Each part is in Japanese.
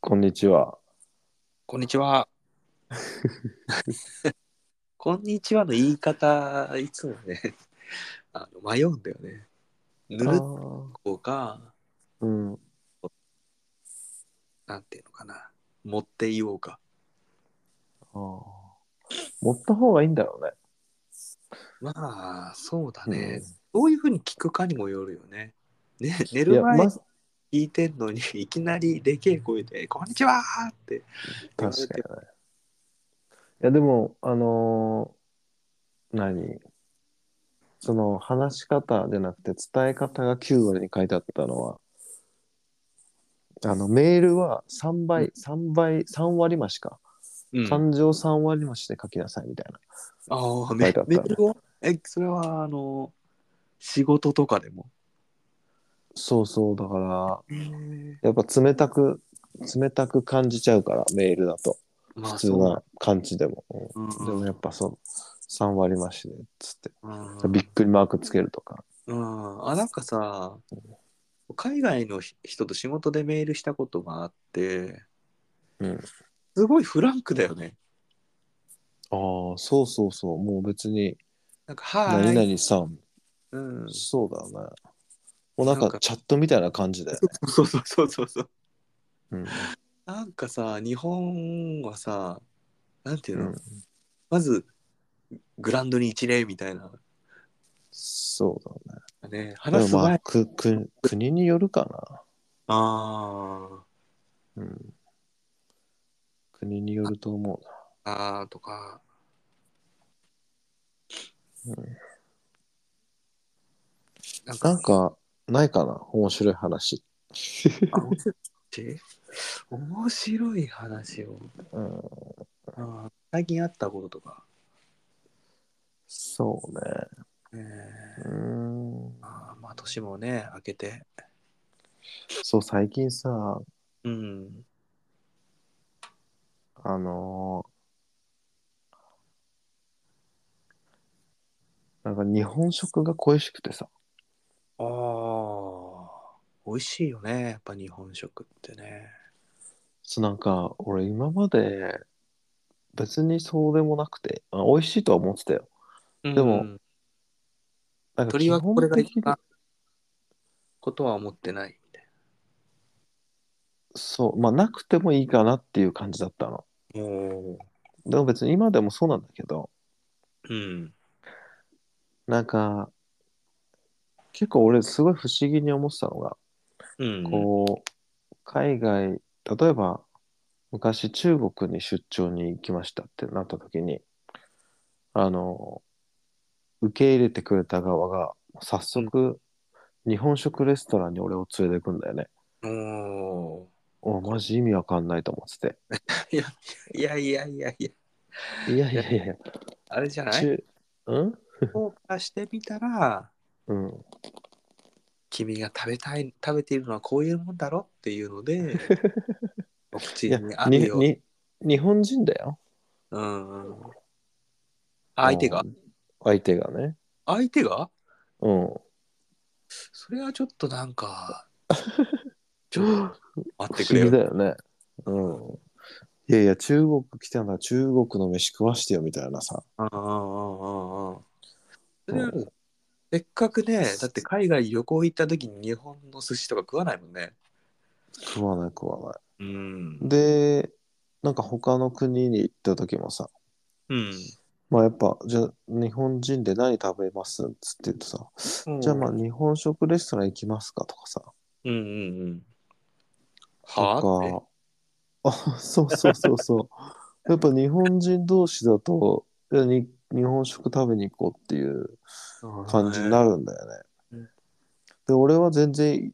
こんにちは。こんにちは。こんにちはの言い方、いつもね、あの迷うんだよね。ぬるっこか、うん。なんていうのかな。持って言おうか。あー持った方がいいんだろうね。まあ、そうだね。どういうふうに聞くかにもよるよね。ね寝る前にまず、聞いてんのに、いきなりでけえ声で、こんにちはって言われて確かにね。いや、でも、あのー何？その話し方じゃなくて伝え方が9割に書いてあったのは、あの、メールは3倍、3倍、3割増しか。うん、感情3割増しで書きなさいみたいな。ああ、メールをえ、それは、あの、仕事とかでも？そうそう、だから、やっぱ冷たく、冷たく感じちゃうから、メールだと。まあ、普通な感じでも。うんうんうんでもやっぱそう、3割増しで、つって。うんびっくりマークつけるとか。うん、あなんかさ海外の人と仕事でメールしたことがあってうん。すごいフランクだよねああ、そうそうそう。もう別に、なんか「はーい」何々さん、うん、そうだよね。もうなんかかチャットみたいな感じだよね。そうそうそうそうそううん。なんかさ日本はさなんていうの、うんまずグラウンドに一礼みたいなそうだね。ね話す前、くく国によるかあな。うん。国によると思うーあーとかな。うん、なんかなんか、ないかな？面白い話。あ面白い面白い話を？うん。あー最近あったこととか、そうね。えうーん。ーあーまあ年もね明けてそう、最近さ、うんあのーなんか日本食が恋しくてさ、ああ美味しいよねやっぱ日本食ってね。そうなんか俺今まで別にそうでもなくて、あ美味しいとは思ってたよ。でもうんなんか鳥はこれ本的になことは思ってないみたいそう、まあなくてもいいかなっていう感じだったの。なおでも別に今でもそうなんだけど、うん。なんか結構俺すごい不思議に思ってたのが、うん。こう海外例えば昔中国に出張に行きましたってなった時にあの受け入れてくれた側が早速、日本食レストランに俺を連れてくんだよね。おおマジ意味わかんないと思っていやいやいやいやいや。て。いやいやいやいや、あれじゃない？んフォーカスしてみたらうん。君が食べたい食べているのはこういうもんだろっていうので お口いやにあるよ、にに日本人だよ。うんうん、相手がうん相手が？ね。相手が？うん。それはちょっとなんか ちょっと待って不思議くれよだよね。うん。いやいや、中国来たんだ、中国の飯食わしてよみたいなさ。ああああああそれはせっかくねだって海外旅行行った時に日本の寿司とか食わないもんね。食わない食わなうん。い。で、なんか他の国に行った時もさ、うん。まあやっぱ、じゃあ日本人で何食べますっつって言うとさ、じゃあまあ日本食レストラン行きますかとかさ、うんうんうん。とはあって？か、あ、そうそうそうそう。やっぱ日本人同士だと、いやに日本食食べに行こうっていう感じになるんだよね。うんで、俺は全然、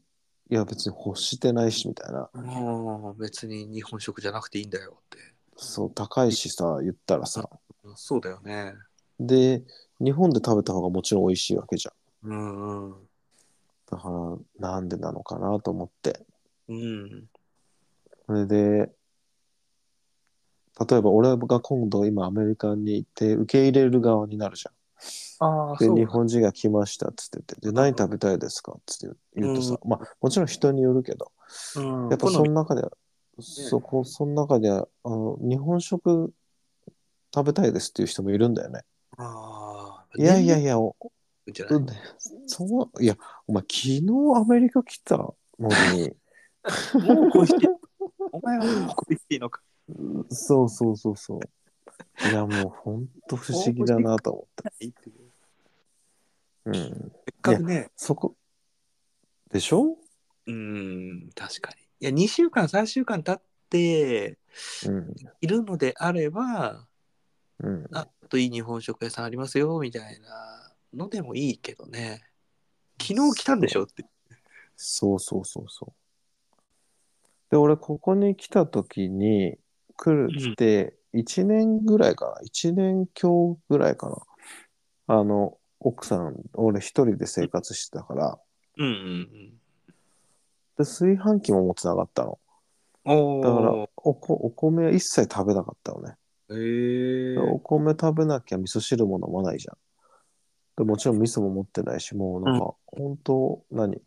いや別に欲してないしみたいな。もう別に日本食じゃなくていいんだよって。そう、高いしさ、言ったらさ。そうだよね。で、日本で食べた方がもちろん美味しいわけじゃん。うんうん。だから、なんでなのかなと思って。うん。それで、例えば俺が今度今アメリカに行って受け入れる側になるじゃん。ああ、で、日本人が来ましたっつってて、で、何食べたいですか？っつって言うとさ、まあ、もちろん人によるけど、うん、やっぱその中では、そこ、その中で、あの、日本食食べたいですっていう人もいるんだよね。ああ。いやいやいや、おじゃないうんそう、いや、お前、昨日アメリカ来たの？に、もう恋しい。お前はもう恋しいのか。そうそうそうそう。いや、もうほんと不思議だなと思って。いいっううん。せっかくね、そこ、でしょ？うん、確かに。いや、2週間、3週間経ってうん。いるのであれば、うん。ああといい日本食屋さんありますよ、みたいなのでもいいけどね。昨日来たんでしょって。そうそうそうそう。で、俺、ここに来た時に、来る、来て、1年ぐらいかな？1年強ぐらいかな？あの、奥さん、俺一人で生活してたから、うんうんで、炊飯器も持ってなかったの。だからお。おこ、お米は一切食べなかったのね。へえお米食べなきゃ味噌汁も飲まないじゃん。でもちろん味噌も持ってないし、もうなんか、本当何？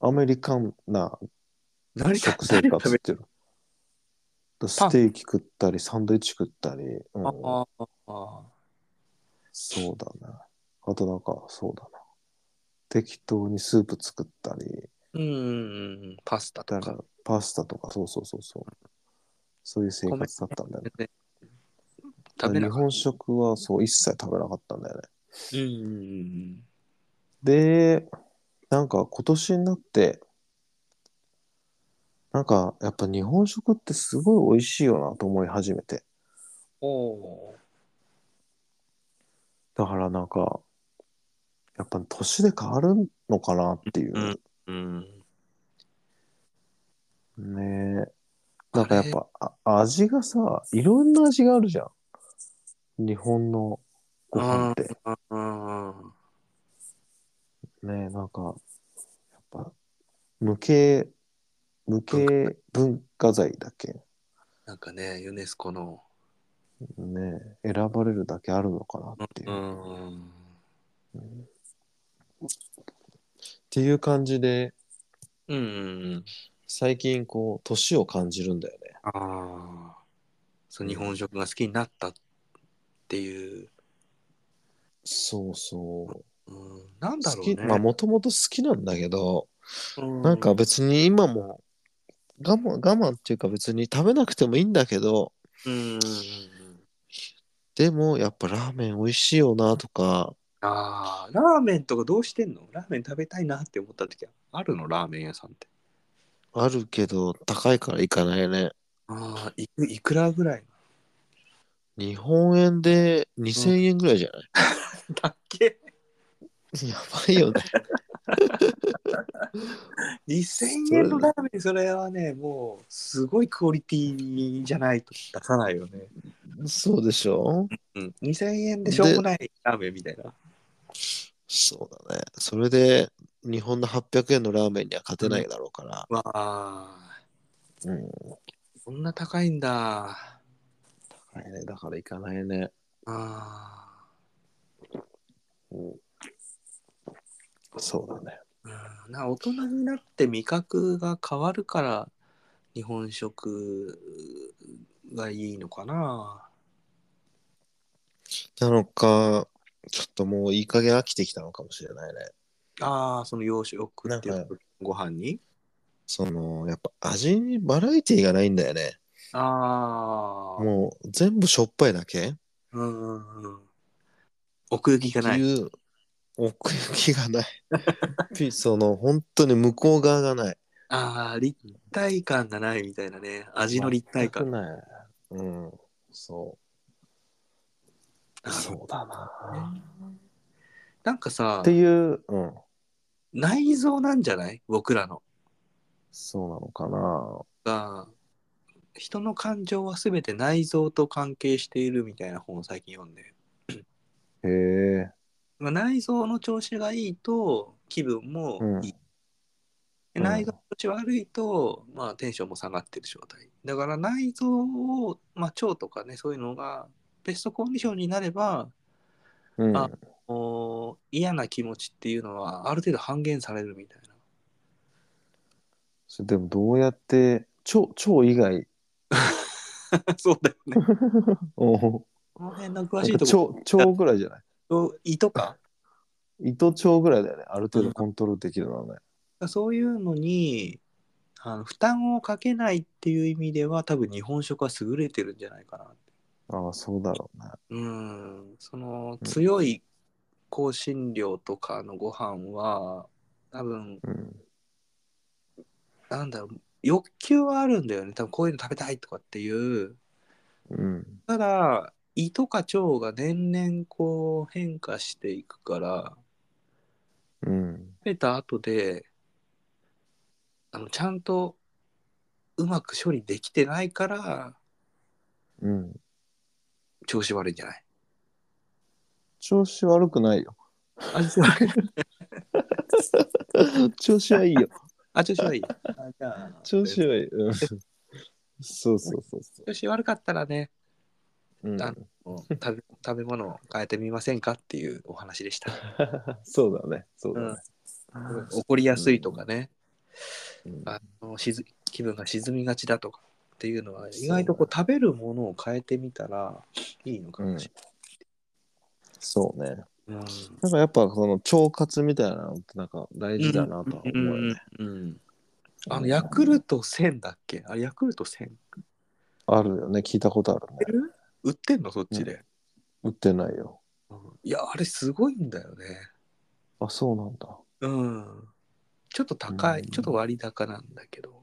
アメリカンな何食生何食べ活っていうの。でステーキ食ったり、サンドイッチ食ったり、うん、あああそうだな。あとなんか、そうだな。適当にスープ作ったり、うんうんうん。パスタとか。パスタとか、そうそうそうそう。そういう生活だったんだよね。ね食べ日本食はそう一切食べなかったんだよね。た。うんうんうんで、なんか今年になって、なんかやっぱ日本食ってすごい美味しいよなと思い始めて。おおだからなんか、やっぱ年で変わるのかなっていう。うんうん。ねえ。なんかやっぱあ味がさ、いろんな味があるじゃん。日本のご飯って。ああねえ、なんか、やっぱ、無形、無形文化財だけ、なんかね、ユネスコの。ねえ、選ばれるだけあるのかなっていう。ん。っていう感じで、うんうんうん。最近こう、年を感じるんだよね。ああ。そう、日本食が好きになったっていう。そうそう。うん、なんだろうね。まあもともと好きなんだけど、うんなんか別に今も我慢、我慢っていうか別に食べなくてもいいんだけど、うん。でもやっぱラーメン美味しいよなとか、ああ、ラーメンとかどうしてんの？ラーメン食べたいなって思った時はあるの？ラーメン屋さんって。あるけど高いから行かないね。ああ、いくいくらぐらい？日本円で2000円ぐらいじゃない、だっけ？やばいよね。2000円のラーメンそれはねもうすごいクオリティじゃないと出さないよね、そうでしょうん、2000円でしょうもないラーメンみたいなそうだね。それで日本の800円のラーメンには勝てないだろうから。わあうん。そんな高いんだ高いね。だから行かないね。あうん。そうだね。ーうん。な大人になって味覚が変わるから日本食がいいのかな。なのか、ちょっともういい加減飽きてきたのかもしれないね。ああその洋食っていうご飯に？その、やっぱ味にバラエティがないんだよね。ああもう全部しょっぱいだけ。っうんうんうん。奥行きがない。ていう奥行きがない。ピ その、本当に向こう側がない。ああ、立体感がないみたいなね。味の立体感。ない。うん。そう。そうだな。なんかさって、いう、うん。内臓なんじゃない？僕らの。そうなのかな。が、人の感情は全て内臓と関係しているみたいな本を最近読んで。へえ。まあ、内臓の調子がいいと気分もいい。うんで内臓の調子悪いと、まあ、テンションも下がってる状態。だから内臓を、まあ、腸とかね、そういうのがベストコンディションになれば、うん。あ嫌な気持ちっていうのはある程度半減されるみたいな。それでもどうやって、腸、腸以外？そうだよね。おおこの辺の詳しいとこ腸腸ぐらいじゃない？ろ、胃とか、糸腸ぐらいだよね。ある程度コントロールできるのはね。そういうのにあの負担をかけないっていう意味では多分日本食は優れてるんじゃないかなって。ああ、そうだろうね。うん、そのうん強い香辛料とかのご飯は多分うん。なんだろう欲求はあるんだよね多分こういうの食べたいとかっていううん。ただ胃とか腸が年々こう変化していくからうん。食べた後であのちゃんとうまく処理できてないからうん。調子悪いんじゃない？調子悪くないよ。あ調子悪い調子はいいよ。あ調子悪いあじゃあ調子はいい。うん そうそうそうそ調子悪かったらねう。うん、あもう食べ食べ物を変えてみませんかっていうお話でした。そうだね。そうだね。怒りやすいとかね、うんあのしず気分が沈みがちだとかっていうのは意外とこう食べるものを変えてみたらいいのかもしそうね。れない。うんなんかやっぱその腸活みたいなのってなんか大事だなとは思うよね。うんうんあのヤクルト1000だっけ？あれヤクルト 1000? あるよね。聞いたことあるね。売ってんの？そっちで、売ってないよ。うんいやあれすごいんだよね。あ、そうなんだ。うん。ちょっと高い、うんちょっと割高なんだけど。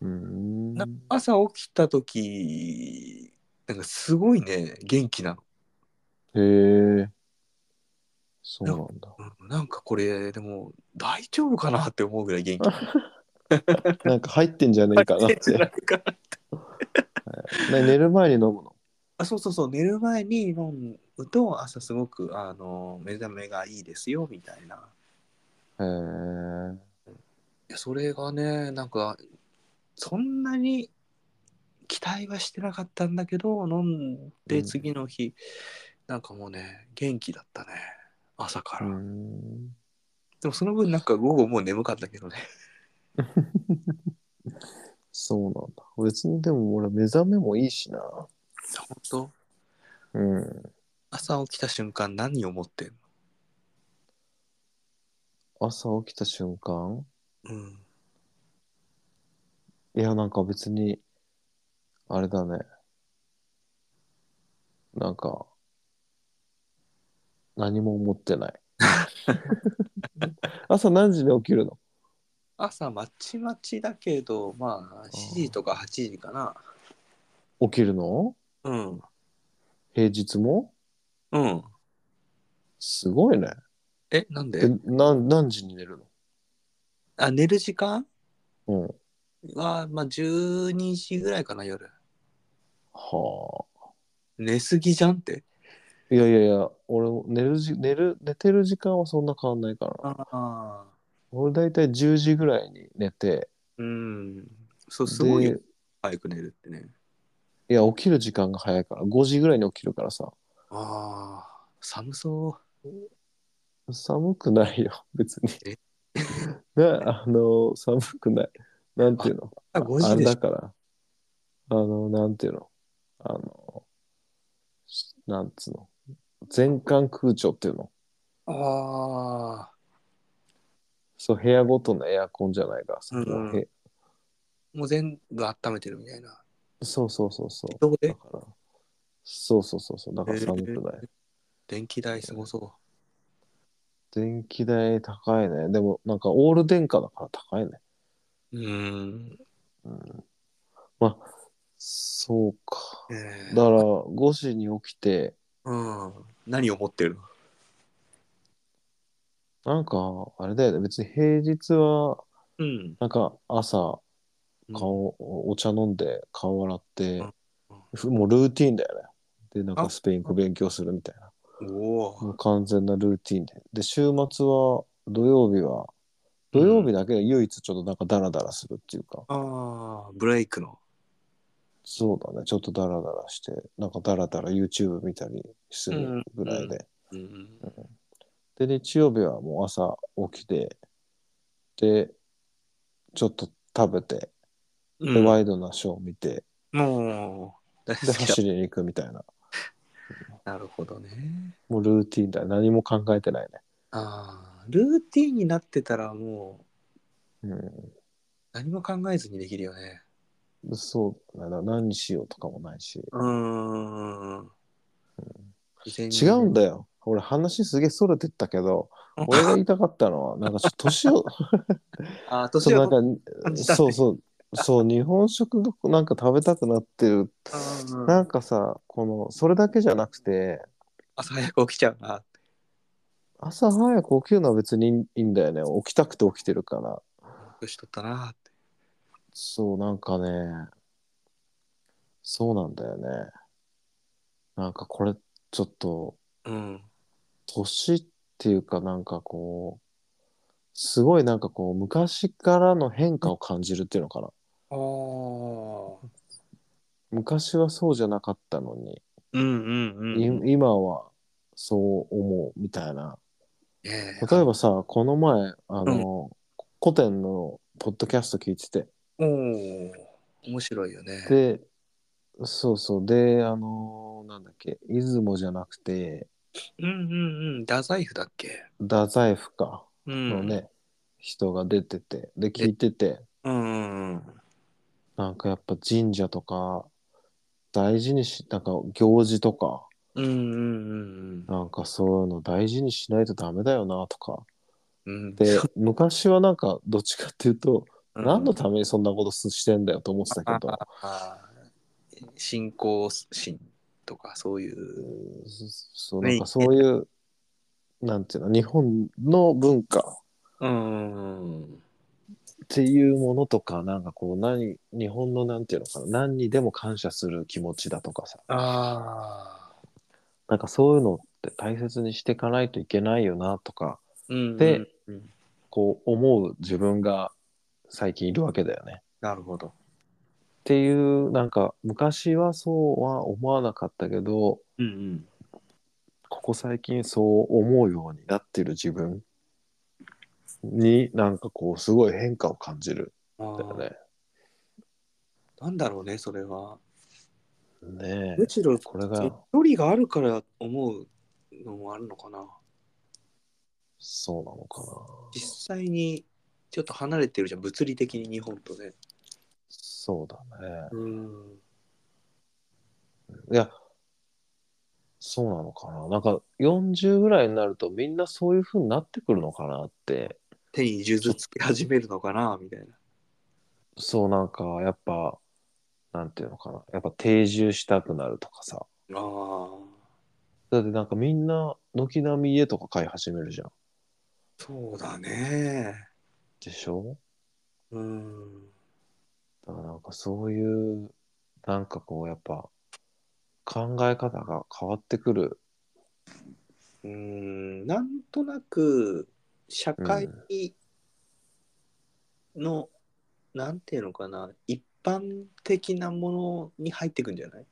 うーん。な朝起きた時なんかすごいね元気なへえ。そうなんだ。の、うんなんかこれでも大丈夫かなって思うぐらい元気な んか入ってんじゃねえかなっなて。んかね寝る前に飲むの。あそうそうそう寝る前に飲むと朝すごくあの目覚めがいいですよみたいなへえ。それがねなんかそんなに期待はしてなかったんだけど飲んでうん次の日、なんかもうね元気だったね朝から、うーん。でもその分なんか午後もう眠かったけどね そうなんだ。別にでも俺目覚めもいいしな。本当？うん。朝起きた瞬間何を思ってん朝起きた瞬間？のうん。いや、なんか別に、あれだね。なんか、何も思ってない。朝何時に起きるの？朝まちまちだけどまあ7時とか8時かな。起きるの？うん。平日も？うん。すごいね。えなんで？で、何何時に寝るあ寝る時間？のうん。はまあ12時ぐらいかな夜。はあ。寝すぎじゃんって？いやいやいや、俺も寝るじ、寝る、寝てる時間はそんな変わんないから。な。ああ。俺だいたい10時ぐらいに寝て、うん。そうすごいよで早く寝るってねいや、起きる時間が早いから、5時ぐらいに起きるからさ。ああ寒そ寒くないよ、別に。え？ね、あの、寒くない。なんていうの？うあ5あれ時でしょ？だから、あの、なんていうの？あの、なんつうの？全館空調っていうの？ああそう、部屋ごとのエアコンじゃないからさ。うんうん。もうへもう全部温めてるみたいなそうそうそうそう。どこで？だから、そうそうそうそう。だから寒くない。電気代すごそ電気代高いね。でも、なんかオール電化だから高いね。ううんうん。まあ、そうか。えーだから、5時に起きて、うん何を持ってる？のなんか、あれだよね。別に平日は、うんなんか朝、うん顔、お茶飲んで顔洗ってもうルーティンだよね。で、なんかスペイン語勉強するみたいな。おおもう完全なルーティンで。で、週末は、土曜日は、土曜日だけで唯一ちょっとなんかダラダラするっていうか、ああブレイクのそうだね。ちょっとダラダラして、なんかダラダラ YouTube 見たりするぐらいで。うんで、日曜日はもう朝起きて、で、ちょっと食べて、で、うんワイドなショーを見て、もう、大で好きだ。走りに行くみたいな。なるほどね。もうルーティンだ。何も考えてないね。ああ、ルーティンになってたらもうう何も考えずにできるよね。ん。そうだな。何しようとかもないし。うーん。違うんだよ。俺話すげえそれてったけど、俺が言いたかったのは、なんかちょっと年を、ああ、そう年をなんか感じたねそうそう、そう、日本食がなんか食べたくなってる。うんなんかさ、この、それだけじゃなくて、朝早く起きちゃうな。朝早く起きるのは別にいいんだよね。起きたくて起きてるから。年取ったなって。そう、なんかね、そうなんだよね。なんかこれ、ちょっと、うん。年っていうかなんかこう、すごいなんかこう、昔からの変化を感じるっていうのかな。ああ。昔はそうじゃなかったのに、うんうんうん。い今はそう思うみたいな。え例えばさ、この前、あの、古典のポッドキャスト聞いてて、おお。面白いよね。で、そうそう、で、あの、なんだっけ、出雲じゃなくて、うんうんうん。太宰府だっけ？太宰府かうん。のね、人が出てて、で、聞いてて、うんうんうん。なんかやっぱ神社とか、大事にし、なんか行事とか、うんうんうんなんかそういうの大事にしないとダメだよなとか。うん。で、昔はなんかどっちかっていうと、うん何のためにそんなことしてんだよと思ってたけど、あー信仰心とかそういう。うんそう、なんかそういう、なんていうの、日本の文化うん。っていうものとか、なんかこう、何、日本のなんていうのかな、何にでも感謝する気持ちだとかさ、ああ。なんかそういうのって大切にしていかないといけないよなとか、うんでうんこう思う自分が最近いるわけだよね。なるほど。っていう、なんか昔はそうは思わなかったけど、うんうん。ここ最近そう思うようになってる自分になんかこうすごい変化を感じるあんだよね。ーなんだろうね、それは。ねえむしろ、これが距離があるから思うのもあるのかな。そうなのかな。実際にちょっと離れてるじゃん、物理的に日本とね。そうだね。うん。いや、そうなのかな。なんか40ぐらいになるとみんなそういう風になってくるのかなって。手に数珠つけ始めるのかな、みたいな。そうなんかやっぱ、なんていうのかな。やっぱ定住したくなるとかさ。ああ。だってなんかみんな軒並み家とか買い始めるじゃん。そうだね。でしょ？うん。だからなんかそういう、なんかこうやっぱ考え方が変わってくる。うん。なんとなく、社会の、なんていうのかな、一般的なものに入ってくんじゃない？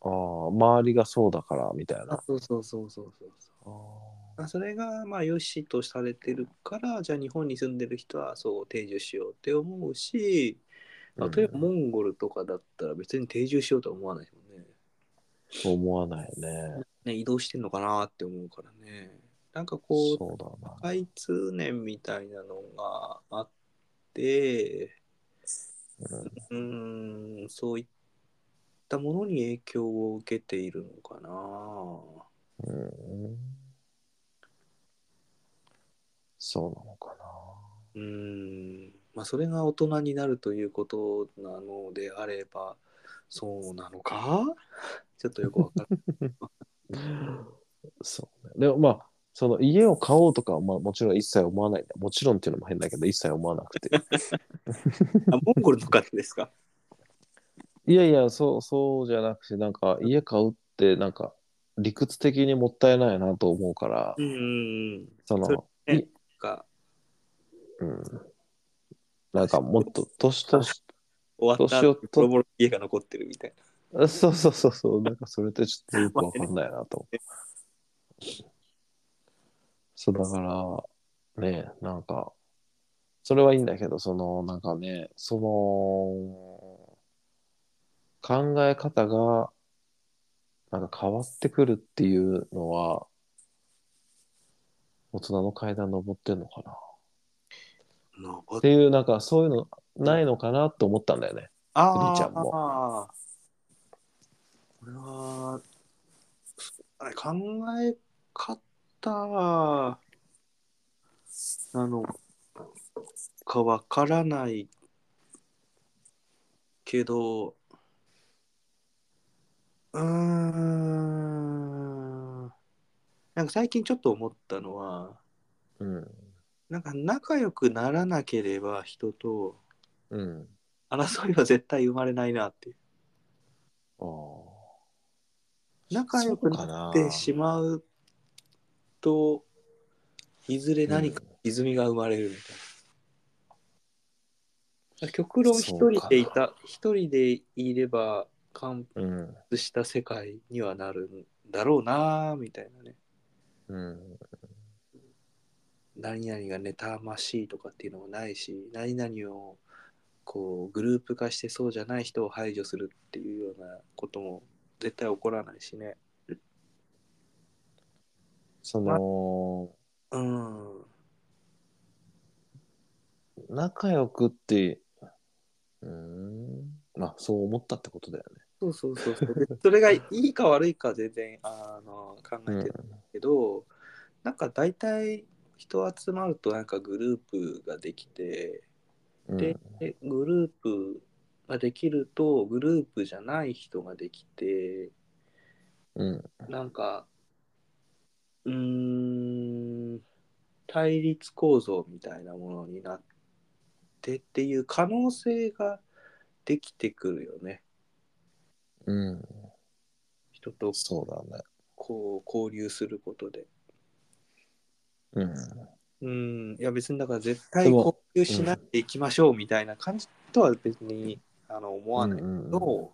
ああ、周りがそうだからみたいな。そうそうそうそうそうああそれがまあ良しとされてるからじゃあ日本に住んでる人はそう定住しようって思うしー例えばモンゴルとかだったら別に定住しようとは思わないもんね。うん思わないね。ね移動してんのかなって思うからね。なんかこうそう。開通年みたいなのがあってうーんそういったものに影響を受けているのかな。うん、そうなのかうーんまあそれが大人になるということなのであればそうなのか？ちょっとよくわかる。な。そうね。でもまあ、その家を買おうとかは、まあ、もちろん一切思わない。もちろんっていうのも変だけど、一切思わなくて。あモンゴルの方ですか？いやいや、そう、そうじゃなくて、なんか家買うって、なんか理屈的にもったいないなと思うから、うん。その、それねいかうん。なんかもっと年とし、終わった年をとボロボロ家が残ってるみたいそうそうそうそう、なんかそれってちょっとよくわかんないなと。そうだから、ね、なんか、それはいいんだけど、その、なんかね、その、考え方がなんか変わってくるっていうのは大人の階段登ってんのかな。登っていうなんかそういうのないのかなと思ったんだよね。ありちゃんもあこれはあれ考え方なのかわからないけどうーんなんか最近ちょっと思ったのはうん。なんか仲良くならなければ人とうん。争いは絶対生まれないなっていうああ。仲良くなってしまうといずれ何か歪みが生まれるみたいな。極論一人でいた一人でいれば完うん。結した世界にはなるんだろうなみたいなねうん。何々が妬ましいとかっていうのもないし何々をこうグループ化してそうじゃない人を排除するっていうようなことも絶対起こらないしねその、うん仲良くって、うーん。まあ、そう思ったってことだよね。そうそうそうそうでそれがいいか悪いかは全然あの考えてるけど、なんか大体人集まるとなんかグループができてうん。ででグループができるとグループじゃない人ができてうん。なんかうーん対立構造みたいなものになってっていう可能性ができてくるよねうん。人とそうだね。こう交流することで。うん。うん、いや別にだから絶対でも交流しないでいきましょうみたいな感じとは別に、あの思わないけうんうんうん。ど、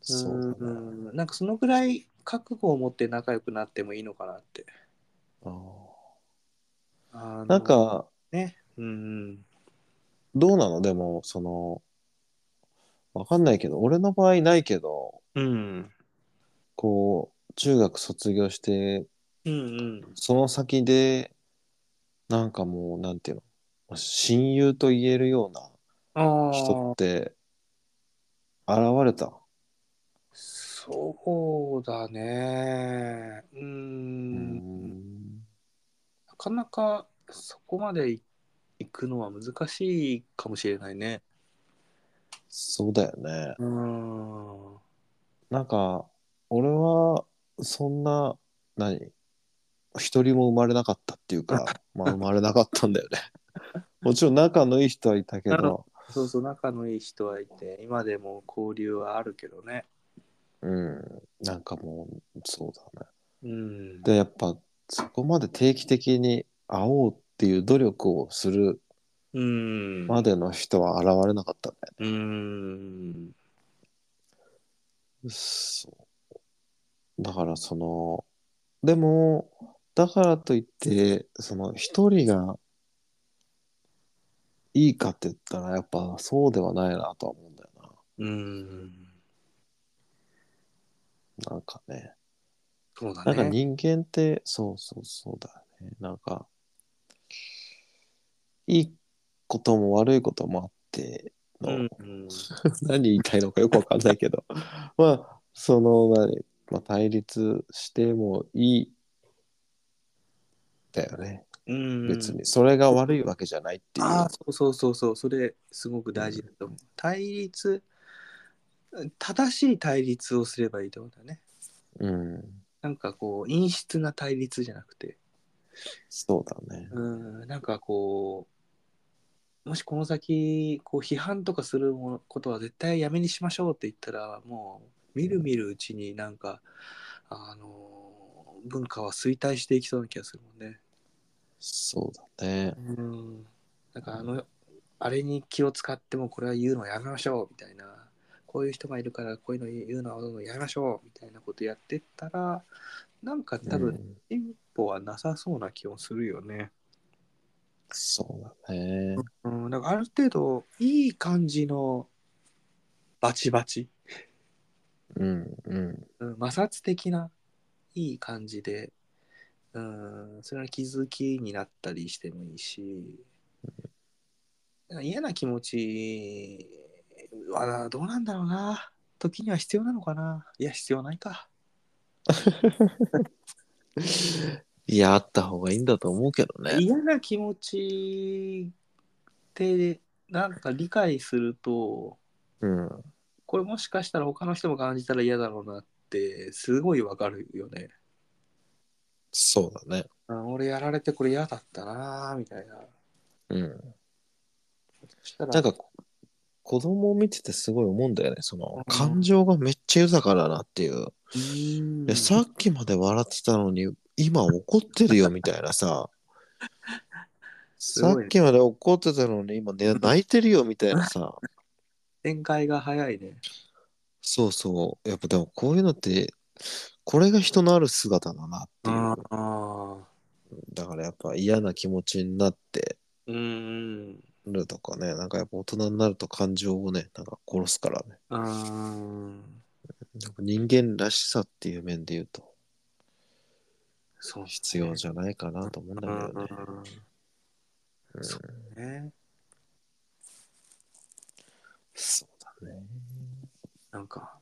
そうん。なんかそのぐらい覚悟を持って仲良くなってもいいのかなって。ああのーなんか、ね、うん、どうなの？でも、その、わかんないけど、俺の場合ないけど、うん、こう、中学卒業して、うん、うん、その先で、なんかもう、なんていうの、親友と言えるようなああ、人って、現れた？そうだね。う、うんん。なかなかそこまで行くのは難しいかもしれないね。そうだよね。うん。なんか、俺は、そんな、何？一人も生まれなかったっていうか、まあ生まれなかったんだよね。もちろん仲のいい人はいたけど、そうそう、仲のいい人はいて、今でも交流はあるけどね。うん、なんかもう、そうだね。うん。で、やっぱ、そこまで定期的に会おうっていう努力をするうん。までの人は現れなかったんだようん。ね。そう。だから、その、でも、だからといって、その、一人がいいかって言ったら、やっぱそうではないなとは思うんだようん。な。なんかね。そうだなんかね。人間って、そうそうそうだよね。なんか、いいことも悪いこともあっての、うん。うん 何言いたいのかよくわかんないけど、まあ、その何、まあ、対立してもいい、だよね。うん。別に。それが悪いわけじゃないっていう。ああ、そうそうそうそう、それすごく大事だと思う。対立、正しい対立をすればいいと思うんだよね。うん。なんかこう、陰湿な対立じゃなくて、そうだね。うん、なんかこう、もしこの先、こう批判とかするものことは絶対やめにしましょうって言ったら、もう、みるみるうちになんか、あの、文化は衰退していきそうな気がするもんね。そうだね。うん。なんかあの、あれに気を使ってもこれは言うのはやめましょうみたいな。こういう人がいるからこういうの言うのはやめましょうみたいなことやってったら、なんか多分うん進歩はなさそうな気もするよね。そうだね。うん、なんかある程度いい感じのバチバチ、うんうんうん、摩擦的ないい感じで、うん、それが気づきになったりしてもいいし、嫌な気持ちはなどうなんだろうな。時には必要なのかな。いや必要ないか。いやあった方がいいんだと思うけどね。嫌な気持ちってなんか理解するとうん。これもしかしたら他の人も感じたら嫌だろうなってすごいわかるよねそうだね。あ俺やられてこれ嫌だったなみたいな。うん。そしたらなんか子供を見ててすごい思うんだよね。そのうん。感情がめっちゃ豊かだなっていう。うーん。でさっきまで笑ってたのに今怒ってるよみたいなさ。すごいね。さっきまで怒ってたのに今、ね、泣いてるよみたいなさ。展開が早いね。そうそう。やっぱでもこういうのってこれが人のある姿だなっていう。だからやっぱ嫌な気持ちになって。うーんるとかね。なんかやっぱ大人になると感情をねなんか殺すからね。人間らしさっていう面で言うとそう必要じゃないかなと思うんだけどね。うん。そうね。そうだね。なんか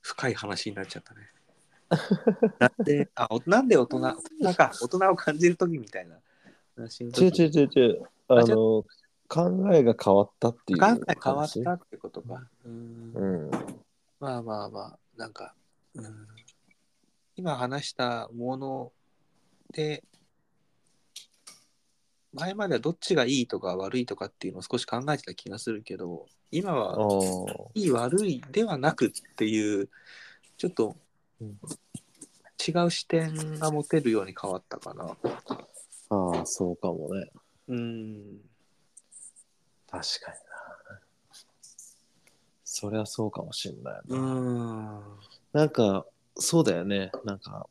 深い話になっちゃったねなんであおなんで大人大人か大人を感じる時みたいな違う時違う違う違う。あの、考えが変わったっていう考話。え変わったってことか。うんうん。まあまあまあ、なんか、うん、今話したもので、前まではどっちがいいとか悪いとかっていうのを少し考えてた気がするけど、今あはあ。いい悪いではなくっていう、ちょっとうん違う視点が持てるように変わったかな。ああ、そうかもね。うん。確かにな。そりゃそうかもしんないな。うん。なんか、そうだよね。なんか、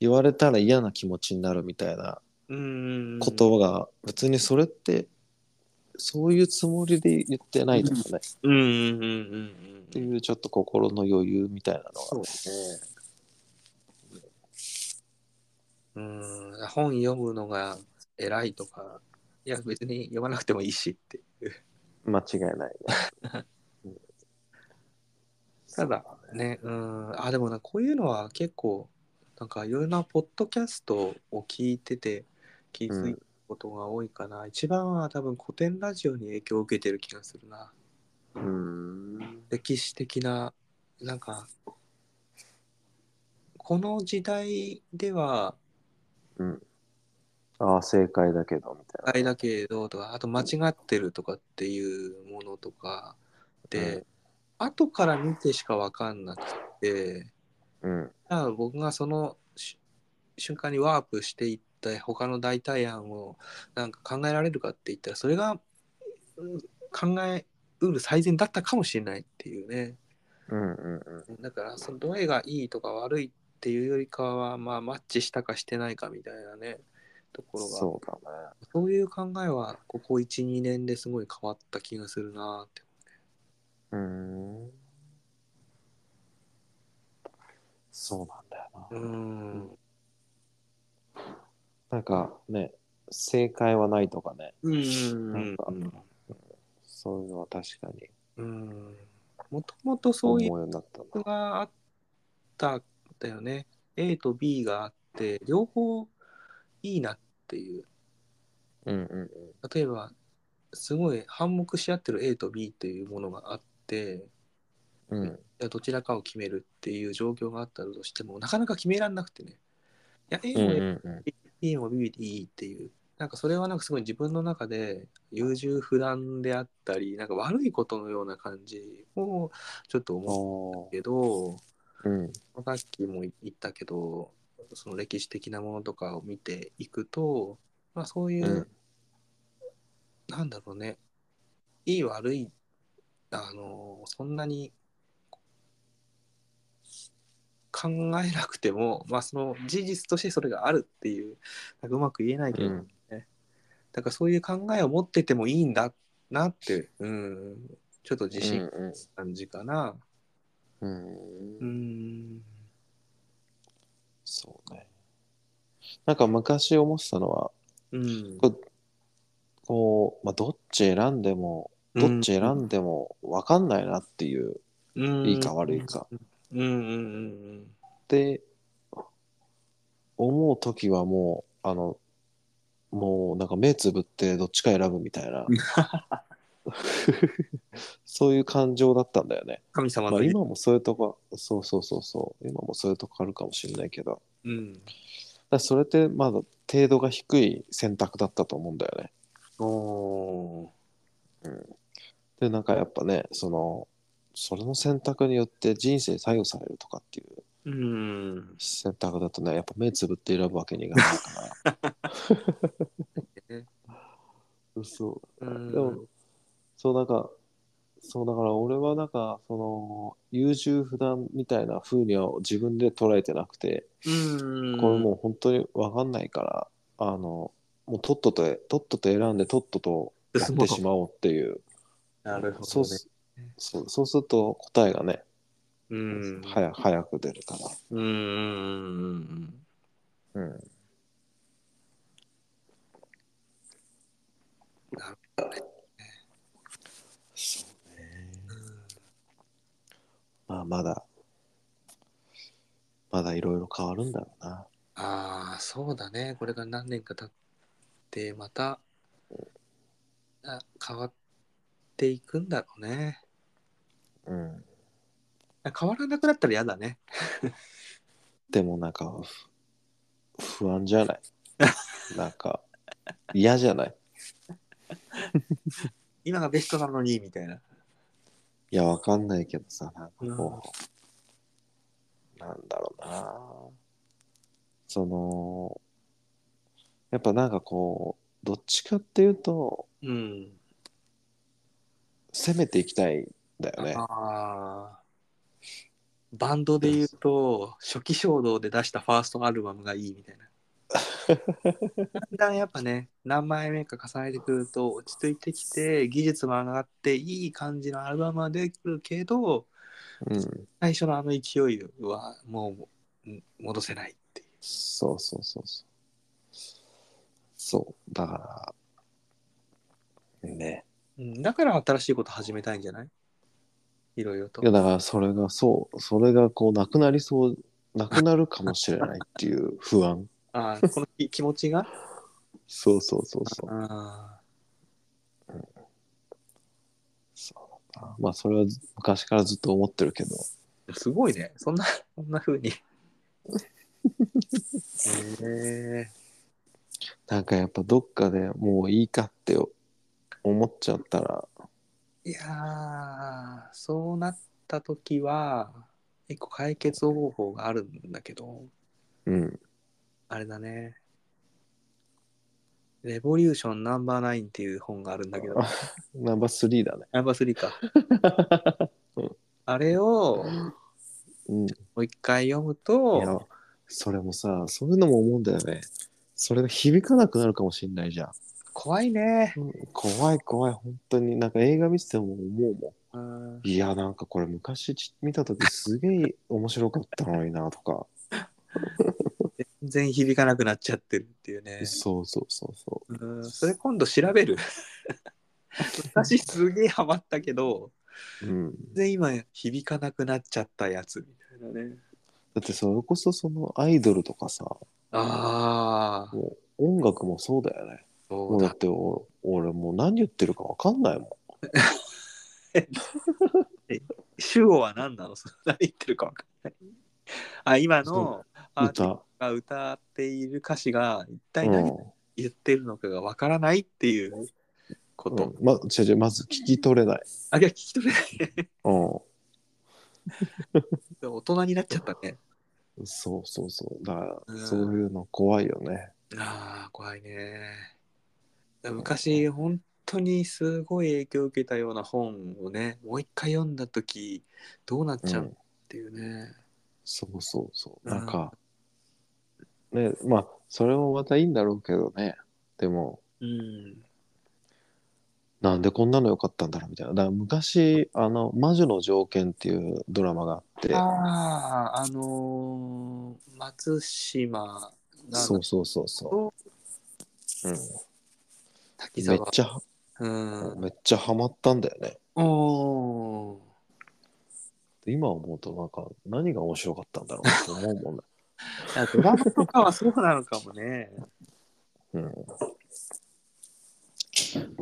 言われたら嫌な気持ちになるみたいなうん。ことが、別にそれって、そういうつもりで言ってないとかね。うんうんうんうんうん。っていうちょっと心の余裕みたいなのそうが。ね。うん、本読むのが偉いとか、いや別に読まなくてもいいしっていう。間違いないね。ただね、うん、あ、でもな、こういうのは結構、なんかいろんなポッドキャストを聞いてて気づいたことが多いかな。一番は多分古典ラジオに影響を受けてる気がするな。うーん。歴史的な、なんか、この時代では、うん。ああ、正解だけど、みたいな。あれだけどとかあと間違ってるとかっていうものとかで、後から見てしか分かんなくてうん。僕がそのし瞬間にワープしていった他の代替案をなんか考えられるかって言ったらそれがうん考えうる最善だったかもしれないっていうねうんうんうん。だからそのどれがいいとか悪いっていうよりかはまあマッチしたかしてないかみたいなねところがそうだね。そういう考えはここ1、2年ですごい変わった気がするなって。うーん。そうなんだよな。うん。なんかね、正解はないとかね、うん。なんかそういうのは確かにうん。もともとそういうのがあったんだよね。A と B があって、両方いいなっていう。な。うんうん例えば、すごい反目し合ってる A と B っていうものがあって、うん。どちらかを決めるっていう状況があったとしても、なかなか決められなくてね。いや、A うんもうんうん。B も B でいいっていう。なんかそれはなんかすごい自分の中で優柔不断であったり、なんか悪いことのような感じをちょっと思おうけど、うん。さっきも言ったけど、その歴史的なものとかを見ていくと、まあそういう、うんなんだろうね、いい悪い、あの、そんなに考えなくても、まあその事実としてそれがあるっていう、なんかうまく言えないけど、うんだからそういう考えを持っててもいいんだなって、うん、ちょっと自信うん感じかな。うん。ううんん。そうね。なんか昔思ってたのは、うん。ここう、まあ、どっち選んでも、どっち選んでも分かんないなっていう、いいか悪いか。うんうんうんって思う時はもう、あの、もうなんか目つぶってどっちか選ぶみたいな、そういう感情だったんだよね。神様の、まあ、今もそういうとこ、そうそうそうそう、今もそういうとこあるかもしれないけど、うん。だそれってまだ程度が低い選択だったと思うんだよね。おで、なんかやっぱね、その、それの選択によって人生左右されるとかっていうーうん。選択だとね、やっぱ目つぶって選ぶわけにいかないから。ねそう。うんでも、そうなんか、そうだから俺はなんか、その、優柔不断みたいな風には自分で捉えてなくて、うん。これもう本当にわかんないから、あの、もうとっとと、とっとと選んでとっととやってしまおうっていう。なるほそうどね。すそうそうすると答えがね、うん。早早く出るかうんうんうんら。うん。なるほどね。そうね。まあまだ、まだいろいろ変わるんだろうな。ああ、そうだね。これが何年か経って、また、あ変わっていくんだろうね。うん。変わらなくなったら嫌だね。でもなんか、ふ不安じゃない？なんか、嫌じゃない？今がベストなのに、みたいな。いや、わかんないけどさ、なんかこう、なんだろうな。その、やっぱなんかこう、どっちかっていうと、うん。攻めていきたいんだよね。ああ。バンドで言うと、初期衝動で出したファーストアルバムがいいみたいな。だんだんやっぱね、何枚目か重ねてくると落ち着いてきて、技術も上がっていい感じのアルバムはできるけど、うん。最初のあの勢いはもううん戻せないっていう。そうそうそうそう。そう。だから、ね。うんだから新しいこと始めたいんじゃない？いろいろといや、。だからそれがそう、それがこう、なくなりそう、なくなるかもしれないっていう不安。ああ、この気気持ちが？そうそうそうそう。あそうだなまあ、それはず昔からずっと思ってるけど、あ、すごいね。そんな、そんな風に。へえなんかやっぱどっかでもういいかって思っちゃったら、いやー、そうなった時は、一個解決方法があるんだけど、うん。あれだね。レボリューションナンバーナインっていう本があるんだけど、ナンバー3だね。ナンバー3か うん。あれをうん。いもう一回読むやと、、それもさ、そういうのも思うんだよね。それが響かなくなるかもしんないじゃん。怖いね。うん怖い怖い、本当に。なんか映画見てても思うもうんん。いや、なんかこれ昔ち見たときすげえ面白かったのになとか。全然響かなくなっちゃってるっていうね。そうそうそうそうんそれ今度調べる。昔すげえハマったけど、う。うん。全然今響かなくなっちゃったやつみたいなね。だってそれこそそのアイドルとかさ、ああ、もう音楽もそうだよね。そうだだっ。て俺俺もう何言ってるかわかんないもん。主語は何なの？そ れ何言ってるか分かんない。あ、今のアーティスト歌。が歌っている歌詞が一う体何ん。言ってるのかが分からないっていうこと。うん、ま違う違うまず聞き取れない。あ、いや、聞き取れない。う 大人になっちゃったね。ん。そうそうそう。だから、うんそういうの怖いよね。ああ、怖いね。昔、本当にすごい影響を受けたような本をね、もう一回読んだ時どうなっちゃうっうん。ていうね。そうそうそう。うんなんか、ね、まあ、それもまたいいんだろうけどね。でも、うん。なんでこんなの良かったんだろうみたいな。だから昔、あの、魔女の条件っていうドラマがあって、ああ、あのー松島なそうそうそうそとう。滝うん、めっ沢。ちゃ、うん。めっちゃハマったんだよね。おー今思うとなんか何が面白かったんだろうと思うもんね。あ ドラマとかはそうなのかもね。うん。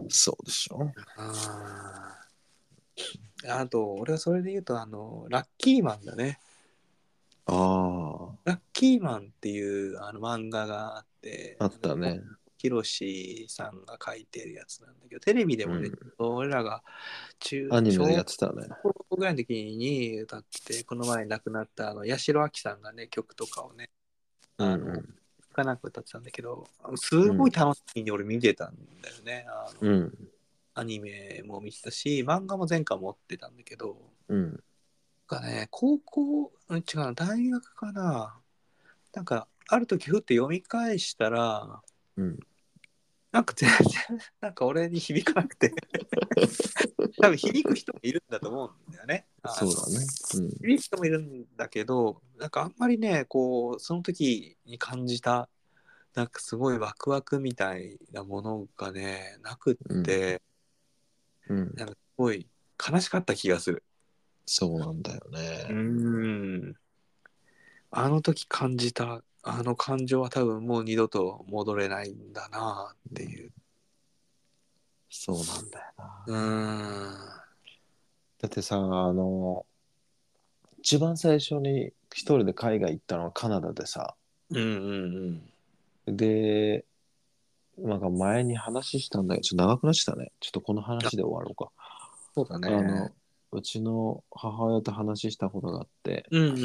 そうでしょ。あーあと、俺はそれで言うと、あの、ラッキーマンだね。あラッキーマンっていうあの漫画があって、あ、あったね。ヒロシさんが書いてるやつなんだけど、テレビでもね、俺らが中アニメでやっ小てたね。学校ぐらいの時に歌って、この前亡くなったあの八代亜紀さんがね、曲とかをね、あの、うんかなく歌ってたんだけど、すごい楽しみに俺見てたんだよね。あのうん。アニメも見てたし、漫画も前回持ってたんだけど、うん。かね、高校、うん違うな、大学かな。なんか、ある時ふって読み返したら、うん。なんか全然、なんか俺に響かなくて、多分響く人もいるんだと思うんだよね。そうだね。響く人もいるんだけど、なんかあんまりね、こう、その時に感じた、なんかすごいワクワクみたいなものがね、なくって、うん。うん。なんかすごい悲しかった気がする。そうなんだようね。ん。あの時感じたあの感情は多分もう二度と戻れないんだなっていう。そうなんだよな。うん。だってさ、あの、一番最初に一人で海外行ったのはカナダでさ、うんうんうん。で、なんか前に話したんだけど、ちょっと長くなっちゃったね。ちょっとこの話で終わろうか。そうだあの、うちの母親と話したことがあって、うんうんう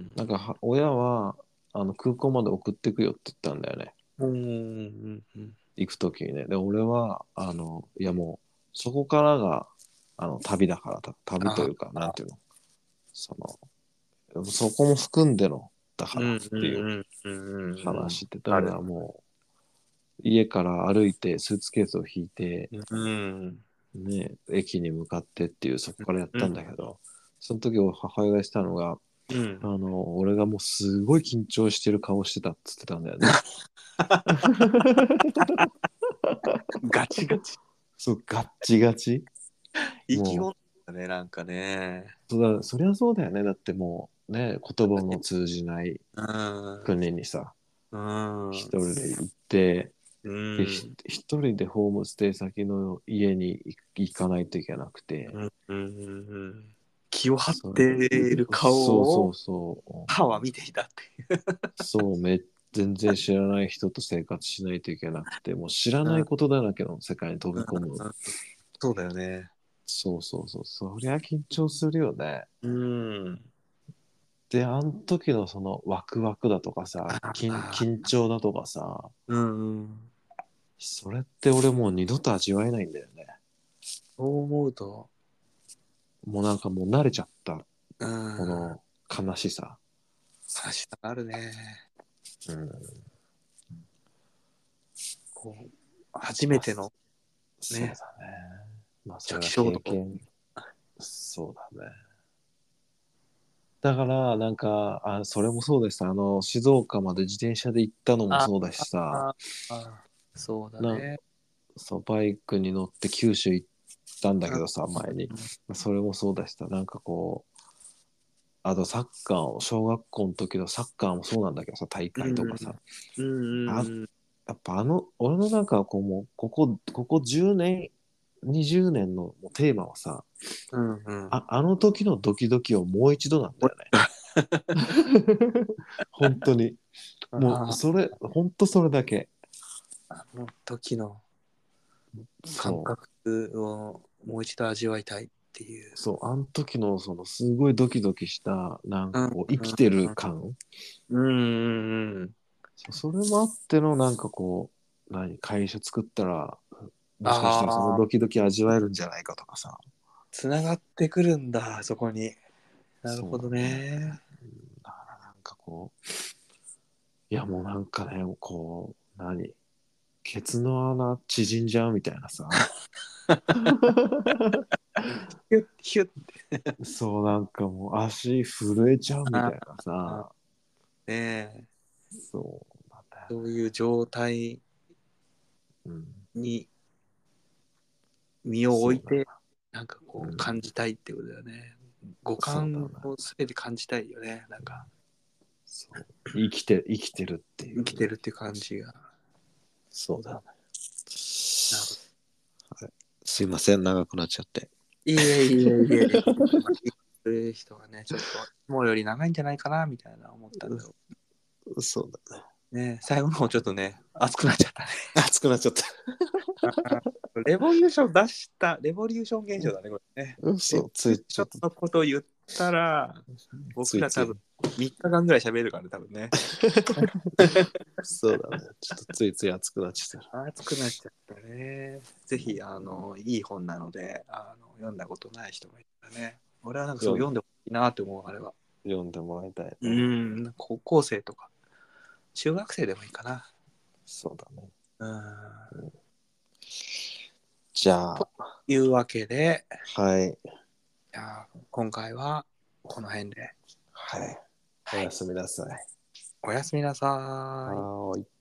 んなんかは親はあの空港まで送ってくよって言ったんだよね。うん。うんうんうん行く時にね。で、俺は、あの、いやもう、そこからが、あの、旅だから、た旅というか、なんていうの、その、そこも含んでの、だからっていううん話って、だからもう、家から歩いて、スーツケースを引いて、うん。ね、駅に向かってっていう、そこからやったんだけど、その時、母親がしたのが、うんあ。の、俺がもうすごい緊張してる顔してたっつってたんだよね。ガチガチ。そう、ガッチガチ。意気込んだね、なんかね。そうだそりゃそうだよね。だってもうね、言葉の通じないうん。国にさ、うん。一人で行って、うんでひ一人でホームステイ先の家に行行かないといけなくて、うんうんうんうん気を張っている顔をそうそうそう。母は見ていたっていう。そう、め全然知らない人と生活しないといけなくて、もう知らないことだらけの世界に飛び込む。そうだよね。そうそうそう。そりゃ緊張するよね。うん。で、あの時のそのワクワクだとかさ、緊緊張だとかさ、うんうん。それって俺もう二度と味わえないんだよね。そう思うと、もうなんかもう慣れちゃった、うん。この悲しさ。話したがあるね。うん、こう、初めての。そうだね。まあそれは初期衝動経験。そうだね。だから、なんか、あそれもそうです。あの、静岡まで自転車で行ったのもそうだしさ、ああそうだね。そう、バイクに乗って九州行ったんだけどさ、前に。それもそうだしさ、なんかこう、あとサッカーを、小学校の時のサッカーもそうなんだけどさ、大会とかさ、うんうんあうん。やっぱあの、俺のなんかこうもう、ここ、ここ10年、20年のテーマはさ、うんうん。ああの時のドキドキをもう一度なんだよね。本当に。もあうそれ、本当それだけ。あの時の感覚をもう一度味わいたいっていう。そう、あの時のそのすごいドキドキした、なんかこう生きてる感、うんうんうん。それもあってのなんかこう、何、会社作ったら、もしかしたらそのドキドキ味わえるんじゃないかとかさ。つながってくるんだ、そこに。なるほどね。うんだからなんかこう、いやもうなんかね、こう、何、ケツの穴縮んじゃうみたいなさ。ヒュッヒュッそうなんかもう足震えちゃうみたいなさ。ねそうなんだよ。そういう状態うん、に身を置いてなんかこううん感じたいってことだよね。五感をすべて感じたいよね。なんか生きて生きてるっていう。生きてるって感じが。そうだね。なるすいません、長くなっちゃって。いえいえいえ いえ。そういう人がね、ちょっと、もうより長いんじゃないかなみたいな思ったんだよ。そうだね。ね、最後の方ちょっとね、熱くなっちゃったね。熱くなっちゃった。レボリューション出した、レボリューション現象だね、これね。そう、ついちょっとのことを言ったら、僕ら多分3日間ぐらい喋るからね、多分ね。そうだね。ちょっとついつい熱くなっちゃった。熱くなっちゃったね。ぜひ、あの、いい本なので、あの読んだことない人がいたらね。俺はなんかそう読んでほしいなって思う、あれは。読んでもらいたい。うん、高校生とか、中学生でもいいかな。そうだね。うん。じゃあ、いうわけで、はい。じゃあ今回はこの辺で。はい。おやすみなさい。おやすみなさい。はーい。